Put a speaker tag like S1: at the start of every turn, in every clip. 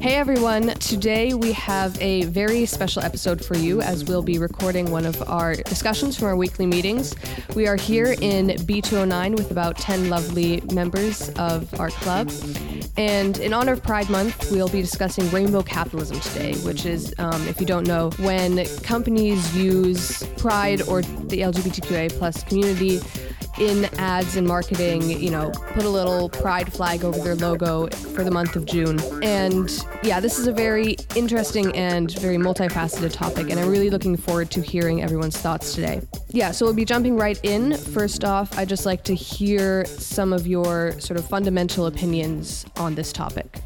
S1: Hey everyone, today we have a very special episode for you as we'll be recording one of our discussions from our weekly meetings. We are here in B209 with about 10 lovely members of our club. And in honor of Pride Month, we'll be discussing rainbow capitalism today, which is, um, if you don't know, when companies use pride or the LGBTQIA plus community in ads and marketing, you know, put a little pride flag over their logo for the month of June. And yeah, this is a very interesting and very multifaceted topic, and I'm really looking forward to hearing everyone's thoughts today. Yeah, so we'll be jumping right in. First off, I'd just like to hear some of your sort of fundamental opinions on this topic.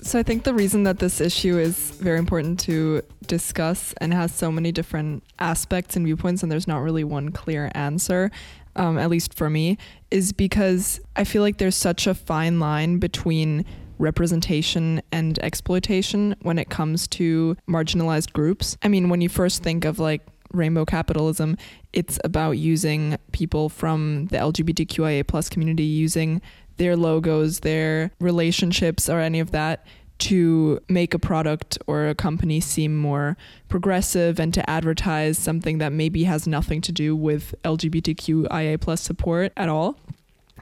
S2: So I think the reason that this issue is very important to discuss and has so many different aspects and viewpoints, and there's not really one clear answer, um, at least for me, is because I feel like there's such a fine line between representation and exploitation when it comes to marginalized groups. I mean, when you first think of like rainbow capitalism, it's about using people from the LGBTQIA plus community using their logos, their relationships, or any of that to make a product or a company seem more progressive and to advertise something that maybe has nothing to do with LGBTQIA plus support at all.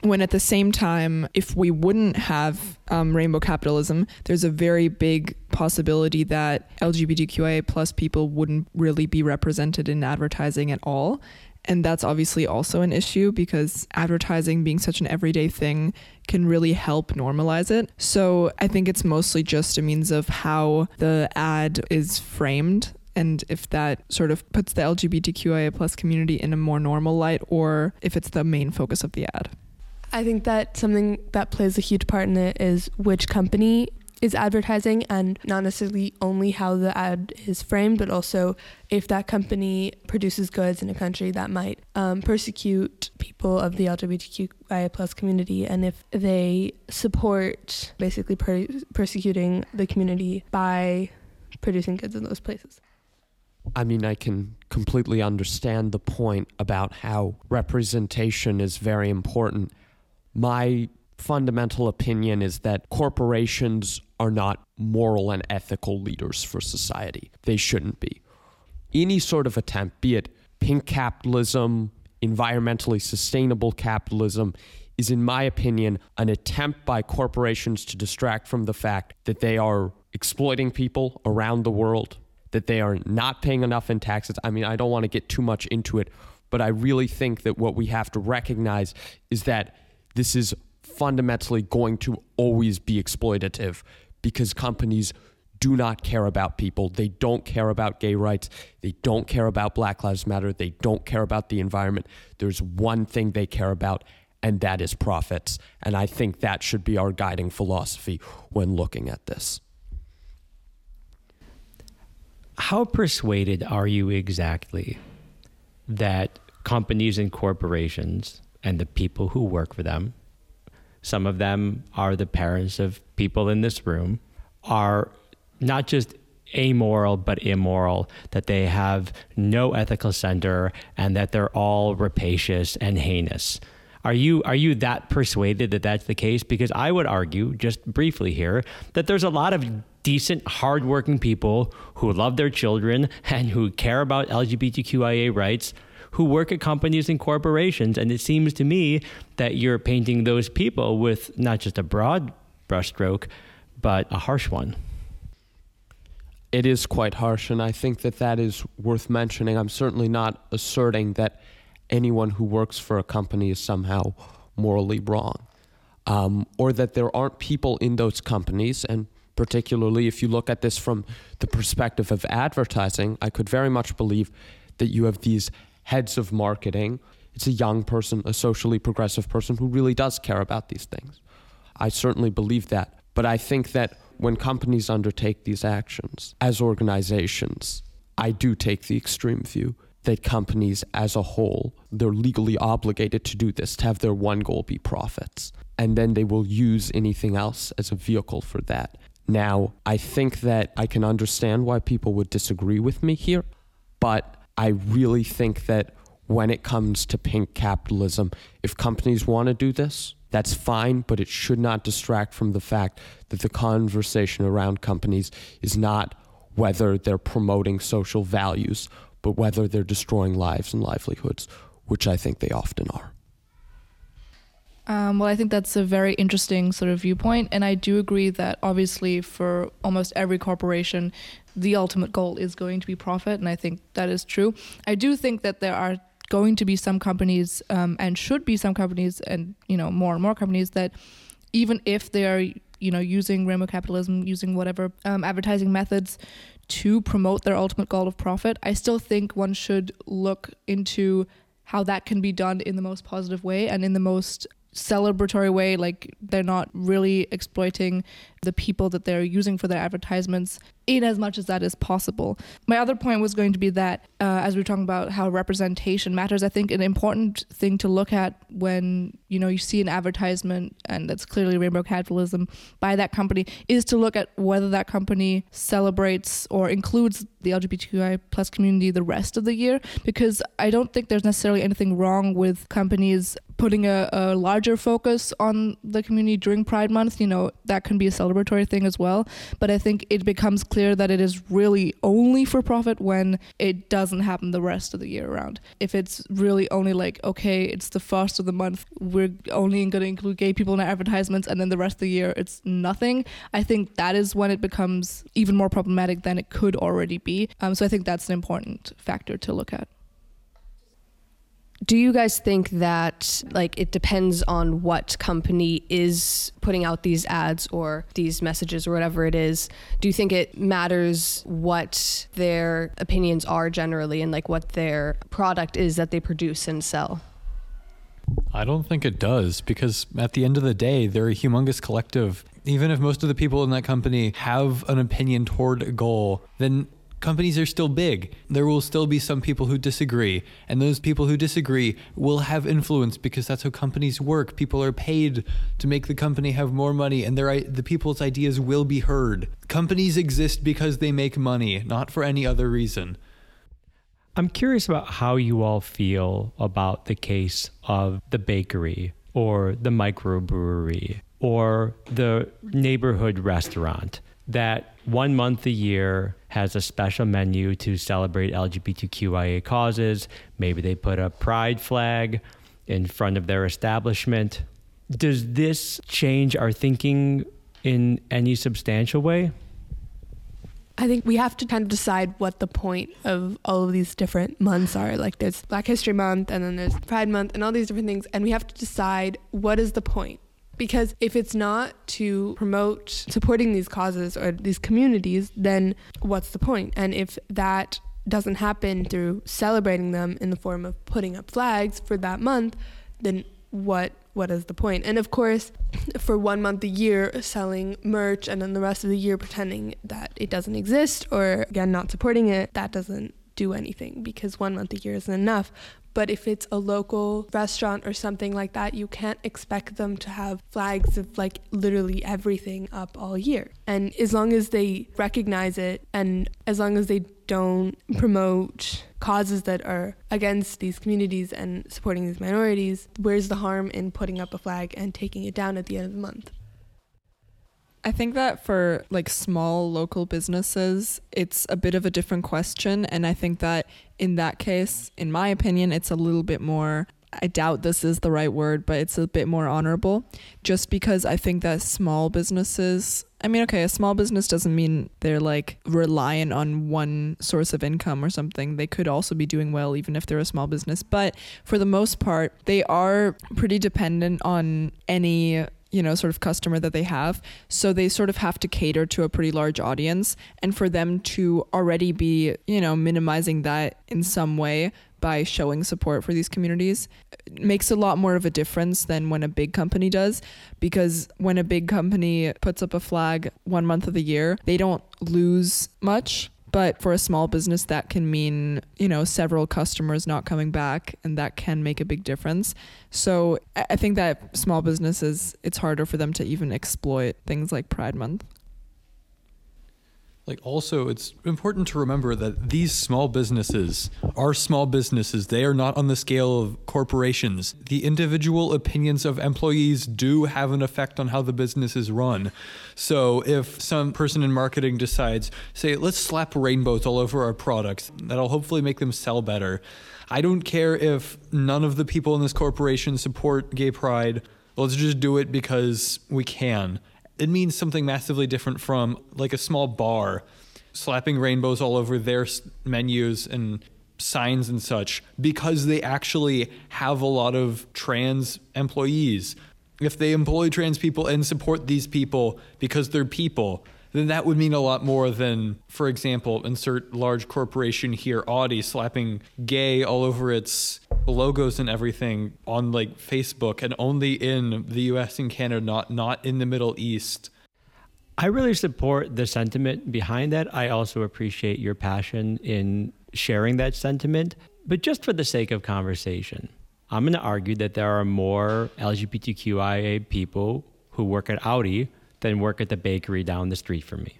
S2: When at the same time, if we wouldn't have um, rainbow capitalism, there's a very big possibility that LGBTQIA plus people wouldn't really be represented in advertising at all. And that's obviously also an issue because advertising being such an everyday thing can really help normalize it. So I think it's mostly just a means of how the ad is framed and if that sort of puts the LGBTQIA plus community in a more normal light or if it's the main focus of the ad.
S3: I think that something that plays a huge part in it is which company is advertising and not necessarily only how the ad is framed, but also if that company produces goods in a country that might um, persecute people of the LGBTQIA plus community, and if they support basically per- persecuting the community by producing goods in those places.
S4: I mean, I can completely understand the point about how representation is very important. My fundamental opinion is that corporations are not moral and ethical leaders for society. They shouldn't be. Any sort of attempt, be it pink capitalism, environmentally sustainable capitalism, is, in my opinion, an attempt by corporations to distract from the fact that they are exploiting people around the world, that they are not paying enough in taxes. I mean, I don't want to get too much into it, but I really think that what we have to recognize is that this is fundamentally going to always be exploitative because companies do not care about people. They don't care about gay rights. They don't care about Black Lives Matter. They don't care about the environment. There's one thing they care about, and that is profits. And I think that should be our guiding philosophy when looking at this.
S5: How persuaded are you exactly that companies and corporations and the people who work for them some of them are the parents of people in this room, are not just amoral but immoral, that they have no ethical center, and that they're all rapacious and heinous. Are you are you that persuaded that that's the case? Because I would argue, just briefly here, that there's a lot of decent, hardworking people who love their children and who care about LGBTQIA rights who work at companies and corporations. And it seems to me that you're painting those people with not just a broad brushstroke, but a harsh one.
S4: It is quite harsh, and I think that that is worth mentioning. I'm certainly not asserting that anyone who works for a company is somehow morally wrong, um, or that there aren't people in those companies. And particularly if you look at this from the perspective of advertising, I could very much believe that you have these heads of marketing. It's a young person, a socially progressive person who really does care about these things. I certainly believe that. But I think that when companies undertake these actions as organizations, I do take the extreme view that companies as a whole, they're legally obligated to do this, to have their one goal be profits. And then they will use anything else as a vehicle for that. Now, I think that I can understand why people would disagree with me here, but I really think that when it comes to pink capitalism. If companies want to do this, that's fine, but it should not distract from the fact that the conversation around companies is not whether they're promoting social values, but whether they're destroying lives and livelihoods, which I think they often are.
S6: Um, well, I think that's a very interesting sort of viewpoint, and I do agree that obviously for almost every corporation, the ultimate goal is going to be profit, and I think that is true. I do think that there are going to be some companies, um, and should be some companies, and you know more and more companies that even if they are you know using rainbow capitalism, using whatever um, advertising methods to promote their ultimate goal of profit, I still think one should look into how that can be done in the most positive way and in the most celebratory way like they're not really exploiting the people that they're using for their advertisements in as much as that is possible. My other point was going to be that uh, as we are talking about how representation matters i think an important thing to look at when you know you see an advertisement and that's clearly rainbow capitalism by that company is to look at whether that company celebrates or includes the lgbtqi plus community the rest of the year because i don't think there's necessarily anything wrong with companies putting a, a larger focus on the community during pride month you know that can be a celebratory thing as well. But I think it becomes clear that it is really only for profit when it doesn't happen the rest of the year around. If it's really only like, okay, it's the first of the month, we're only going to include gay people in our advertisements, and then the rest of the year it's nothing, I think that is when it becomes even more problematic than it could already be. Um, so I think that's an important factor to look at
S1: do you guys think that like it depends on what company is putting out these ads or these messages or whatever it is do you think it matters what their opinions are generally and like what their product is that they produce and sell
S7: I don't think it does because at the end of the day, they're a humongous collective. Even if most of the people in that company have an opinion toward a goal, then companies are still big. There will still be some people who disagree, and those people who disagree will have influence because that's how companies work. People are paid to make the company have more money, and their the people's ideas will be heard. Companies exist because they make money, not for any other reason.
S5: I'm curious about how you all feel about the case of the bakery or the microbrewery or the neighborhood restaurant that one month a year has a special menu to celebrate LGBTQIA causes. Maybe they put a pride flag in front of their establishment. Does this change our thinking in any substantial way?
S3: I think we have to kind of decide what the point of all of these different months are. Like there's Black History Month and then there's Pride Month and all these different things. And we have to decide what is the point. Because if it's not to promote supporting these causes or these communities, then what's the point? And if that doesn't happen through celebrating them in the form of putting up flags for that month, then what what is the point? And of course, for one month a year selling merch and then the rest of the year pretending that it doesn't exist or again not supporting it, that doesn't do anything because one month a year isn't enough. But if it's a local restaurant or something like that, you can't expect them to have flags of like literally everything up all year. And as long as they recognize it and as long as they don't promote causes that are against these communities and supporting these minorities, where's the harm in putting up a flag and taking it down at the end of the month?
S2: I think that for like small local businesses, it's a bit of a different question. And I think that in that case, in my opinion, it's a little bit more. I doubt this is the right word, but it's a bit more honorable just because I think that small businesses, I mean, okay, a small business doesn't mean they're like reliant on one source of income or something. They could also be doing well even if they're a small business. But for the most part, they are pretty dependent on any you know sort of customer that they have. So they sort of have to cater to a pretty large audience. And for them to already be you know minimizing that in some way by showing support for these communities uh, makes a lot more of a difference than when a big company does. Because when a big company puts up a flag one month of the year they don't lose much but for a small business, that can mean, you know, several customers not coming back, and that can make a big difference. So I think that small businesses, it's harder for them to even exploit things like Pride Month.
S7: Like, also, it's important to remember that these small businesses are small businesses. They are not on the scale of corporations. The individual opinions of employees do have an effect on how the business is run. So, if some person in marketing decides, say, let's slap rainbows all over our products, that'll hopefully make them sell better. I don't care if none of the people in this corporation support gay pride. Let's just do it because we can it means something massively different from like a small bar slapping rainbows all over their menus and signs and such because they actually have a lot of trans employees. If they employ trans people and support these people because they're people, then that would mean a lot more than, for example, insert large corporation here, Audi, slapping gay all over its logos and everything on like Facebook and only in the US and Canada, not not in the Middle East.
S5: I really support the sentiment behind that. I also appreciate your passion in sharing that sentiment. But just for the sake of conversation, I'm going to argue that there are more LGBTQIA people who work at Audi than work at the bakery down the street from me.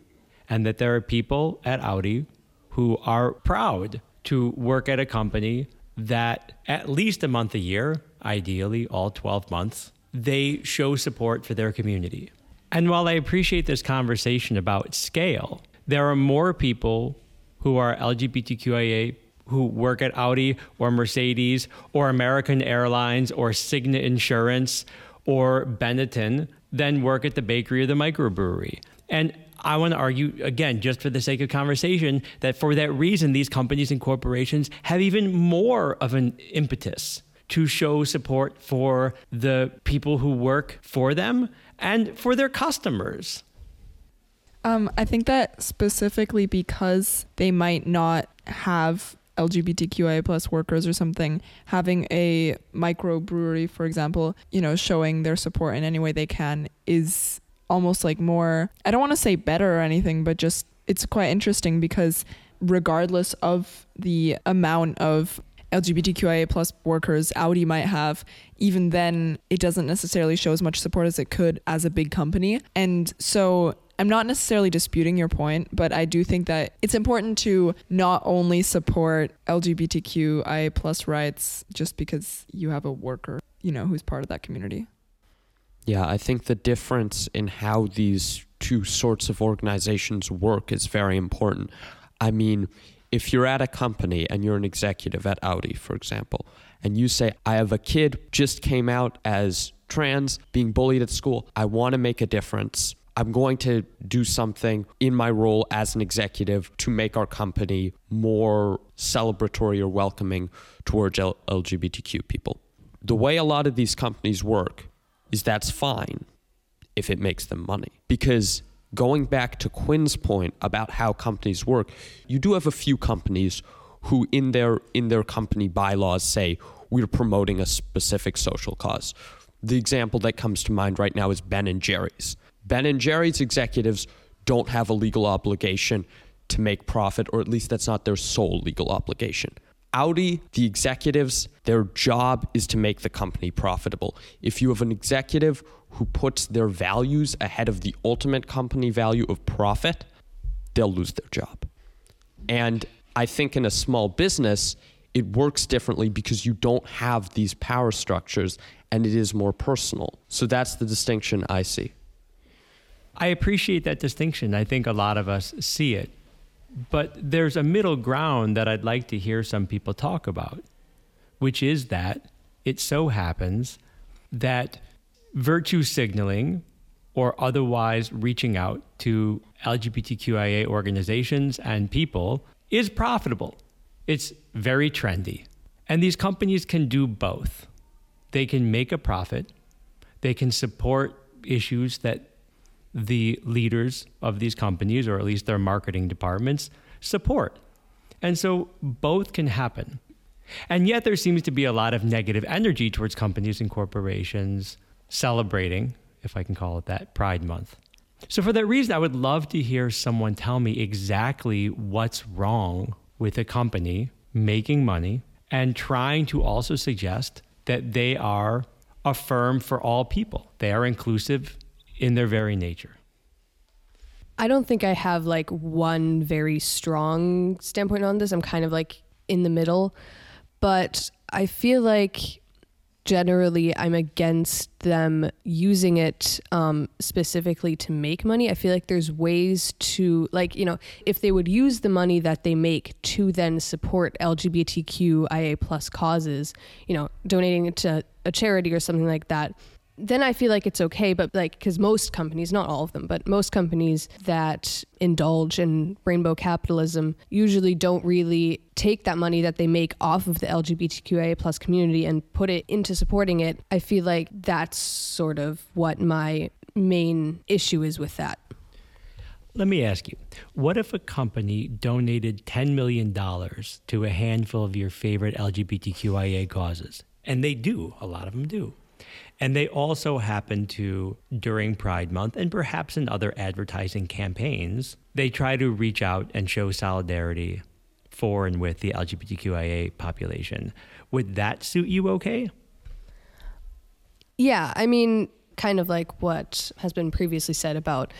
S5: And that there are people at Audi who are proud to work at a company that at least a month a year, ideally all 12 months, they show support for their community. And while I appreciate this conversation about scale, there are more people who are LGBTQIA who work at Audi or Mercedes or American Airlines or Cigna Insurance or Benetton than work at the bakery or the microbrewery. And I want to argue, again, just for the sake of conversation, that for that reason, these companies and corporations have even more of an impetus to show support for the people who work for them and for their customers.
S2: Um, I think that specifically because they might not have LGBTQIA plus workers or something having a microbrewery, for example, you know, showing their support in any way they can is almost like more, I don't want to say better or anything, but just it's quite interesting because regardless of the amount of LGBTQIA plus workers Audi might have, even then it doesn't necessarily show as much support as it could as a big company. And so I'm not necessarily disputing your point, but I do think that it's important to not only support LGBTQIA plus rights just because you have a worker, you know, who's part of that community.
S4: Yeah, I think the difference in how these two sorts of organizations work is very important. I mean, if you're at a company and you're an executive at Audi, for example, and you say, I have a kid just came out as trans, being bullied at school, I want to make a difference. I'm going to do something in my role as an executive to make our company more celebratory or welcoming towards LGBTQ people. The way a lot of these companies work is that's fine if it makes them money. Because going back to Quinn's point about how companies work, you do have a few companies who in their in their company bylaws say we're promoting a specific social cause. The example that comes to mind right now is Ben and Jerry's Ben and Jerry's executives don't have a legal obligation to make profit, or at least that's not their sole legal obligation. Audi, the executives, their job is to make the company profitable. If you have an executive who puts their values ahead of the ultimate company value of profit, they'll lose their job. And I think in a small business, it works differently because you don't have these power structures and it is more personal. So that's the distinction I see.
S5: I appreciate that distinction. I think a lot of us see it. But there's a middle ground that I'd like to hear some people talk about, which is that it so happens that virtue signaling or otherwise reaching out to LGBTQIA organizations and people is profitable. It's very trendy. And these companies can do both. They can make a profit, they can support issues that the leaders of these companies, or at least their marketing departments, support. And so both can happen. And yet there seems to be a lot of negative energy towards companies and corporations celebrating, if I can call it that, Pride Month. So, for that reason, I would love to hear someone tell me exactly what's wrong with a company making money and trying to also suggest that they are a firm for all people. They are inclusive in their very nature.
S1: I don't think I have like one very strong standpoint on this. I'm kind of like in the middle, but I feel like generally I'm against them using it um, specifically to make money. I feel like there's ways to, like, you know, if they would use the money that they make to then support LGBTQIA plus causes, you know, donating it to a charity or something like that then I feel like it's okay. But like, because most companies, not all of them, but most companies that indulge in rainbow capitalism usually don't really take that money that they make off of the LGBTQIA plus community and put it into supporting it. I feel like that's sort of what my main issue is with that.
S5: Let me ask you what if a company donated $10 million to a handful of your favorite LGBTQIA causes? And they do, a lot of them do. And they also happen to, during Pride Month and perhaps in other advertising campaigns, they try to reach out and show solidarity for and with the LGBTQIA population. Would that suit you okay?
S1: Yeah, I mean, kind of like what has been previously said about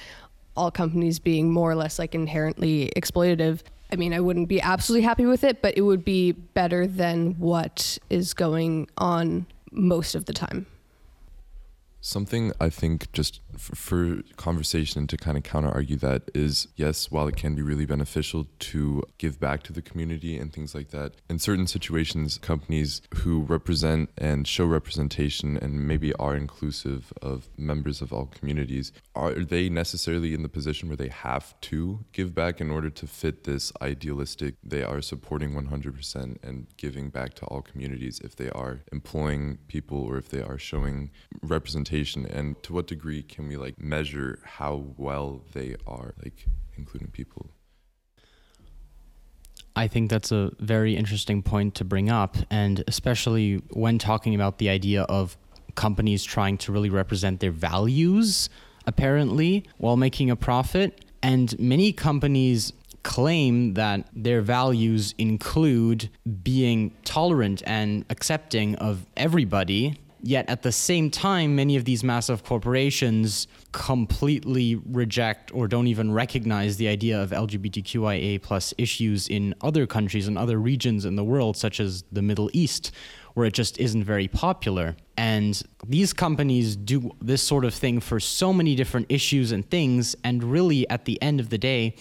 S1: all companies being more or less like inherently exploitative. I mean, I wouldn't be absolutely happy with it, but it would be better than what is going on most of the time.
S8: Something I think just for, for conversation to kind of counter argue that is yes, while it can be really beneficial to give back to the community and things like that, in certain situations, companies who represent and show representation and maybe are inclusive of members of all communities, are they necessarily in the position where they have to give back in order to fit this idealistic they are supporting 100% and giving back to all communities if they are employing people or if they are showing representation and to what degree can we like measure how well they are like including people?
S9: I think that's a very interesting point to bring up, and especially when talking about the idea of companies trying to really represent their values, apparently, while making a profit. And many companies claim that their values include being tolerant and accepting of everybody Yet at the same time, many of these massive corporations completely reject or don't even recognize the idea of LGBTQIA plus issues in other countries and other regions in the world, such as the Middle East, where it just isn't very popular. And these companies do this sort of thing for so many different issues and things. And really, at the end of the day,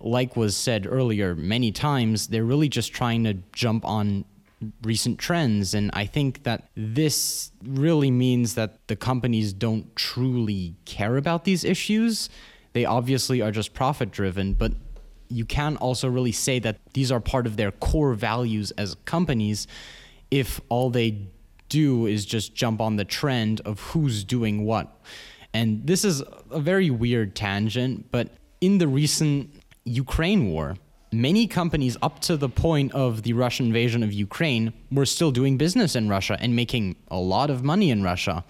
S9: like was said earlier many times, they're really just trying to jump on recent trends. And I think that this really means that the companies don't truly care about these issues. They obviously are just profit driven, but you can also really say that these are part of their core values as companies if all they do is just jump on the trend of who's doing what. And this is a very weird tangent, but in the recent Ukraine war, many companies up to the point of the Russian invasion of Ukraine were still doing business in Russia and making a lot of money in Russia.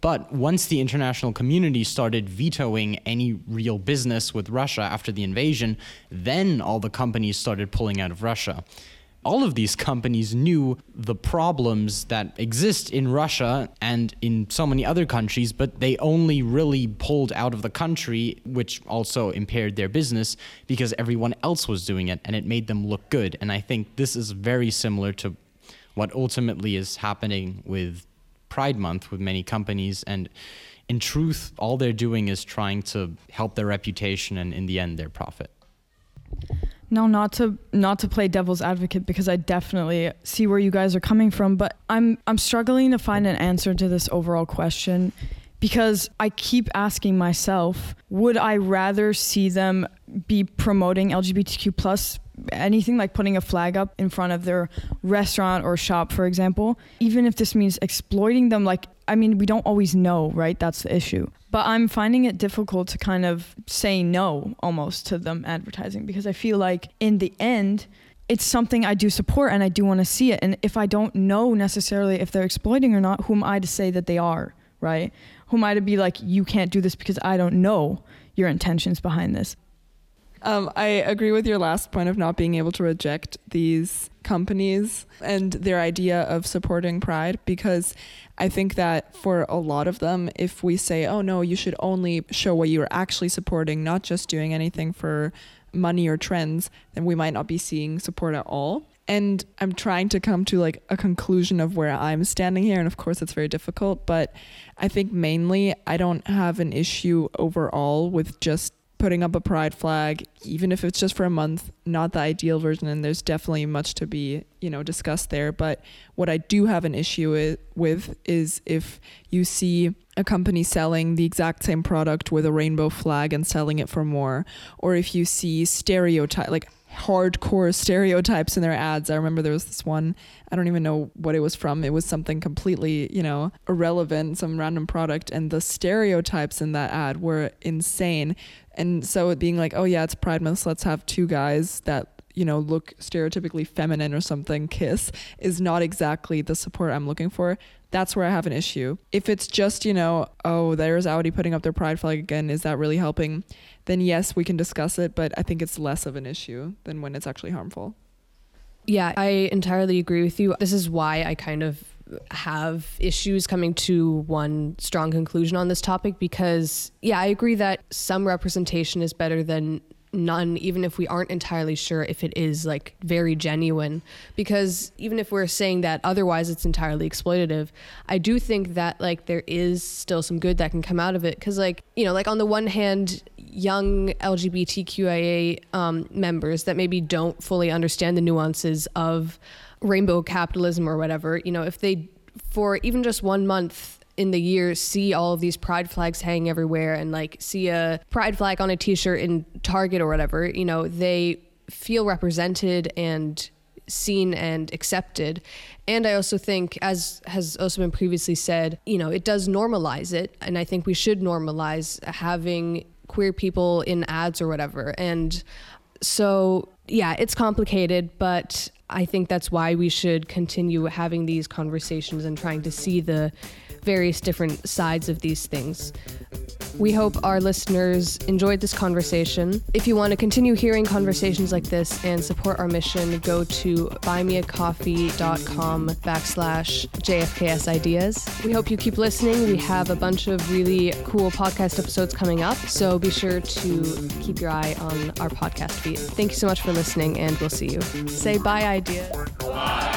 S9: But once the international community started vetoing any real business with Russia after the invasion, then all the companies started pulling out of Russia all of these companies knew the problems that exist in Russia and in so many other countries, but they only really pulled out of the country, which also impaired their business because everyone else was doing it and it made them look good. And I think this is very similar to what ultimately is happening with Pride Month with many companies. And in truth, all they're doing is trying to help their reputation and in the end, their profit.
S10: No, not to not to play devil's advocate because I definitely see where you guys are coming from, but I'm I'm struggling to find an answer to this overall question because I keep asking myself, would I rather see them be promoting LGBTQ plus anything like putting a flag up in front of their restaurant or shop, for example, even if this means exploiting them, like, I mean, we don't always know, right? That's the issue. But I'm finding it difficult to kind of say no almost to them advertising because I feel like in the end, it's something I do support and I do want to see it. And if I don't know necessarily if they're exploiting or not, who am I to say that they are, right? Who am I to be like, you can't do this because I don't know your intentions behind this?
S2: Um, I agree with your last point of not being able to reject these companies and their idea of supporting Pride because I think that for a lot of them, if we say, oh no, you should only show what you're actually supporting, not just doing anything for money or trends, then we might not be seeing support at all. And I'm trying to come to like a conclusion of where I'm standing here. And of course, it's very difficult, but I think mainly I don't have an issue overall with just putting up a pride flag even if it's just for a month not the ideal version and there's definitely much to be you know discussed there. But what i do have an issue with is if you see a company selling the exact same product with a rainbow flag and selling it for more or if you see stereotype like hardcore stereotypes in their ads. I remember there was this one, I don't even know what it was from. It was something completely, you know, irrelevant, some random product. And the stereotypes in that ad were insane. And so it being like, oh yeah, it's Pride Month, so let's have two guys that you know, look stereotypically feminine or something, kiss, is not exactly the support I'm looking for. That's where I have an issue. If it's just, you know, oh, there's Audi putting up their pride flag again, is that really helping? Then yes, we can discuss it, but I think it's less of an issue than when it's actually harmful.
S1: Yeah, I entirely agree with you. This is why I kind of have issues coming to one strong conclusion on this topic because, yeah, I agree that some representation is better than none, even if we aren't entirely sure if it is like very genuine. Because even if we're saying that otherwise it's entirely exploitative, I do think that like there is still some good that can come out of it. Because, like, you know, like on the one hand, young LGBTQIA um, members that maybe don't fully understand the nuances of rainbow capitalism or whatever, you know, if they, for even just one month, in the year see all of these pride flags hang everywhere and like see a pride flag on a t-shirt in Target or whatever, you know, they feel represented and seen and accepted. And I also think, as has also been previously said, you know, it does normalize it. And I think we should normalize having queer people in ads or whatever. And so, yeah, it's complicated, but I think that's why we should continue having these conversations and trying to see the various different sides of these things. We hope our listeners enjoyed this conversation. If you want to continue hearing conversations like this and support our mission, go to buymeacoffee.com backslash JFKS ideas. We hope you keep listening. We have a bunch of really cool podcast episodes coming up, so be sure to keep your eye on our podcast feed. Thank you so much for listening, and we'll see you. Say bye, ideas. Bye.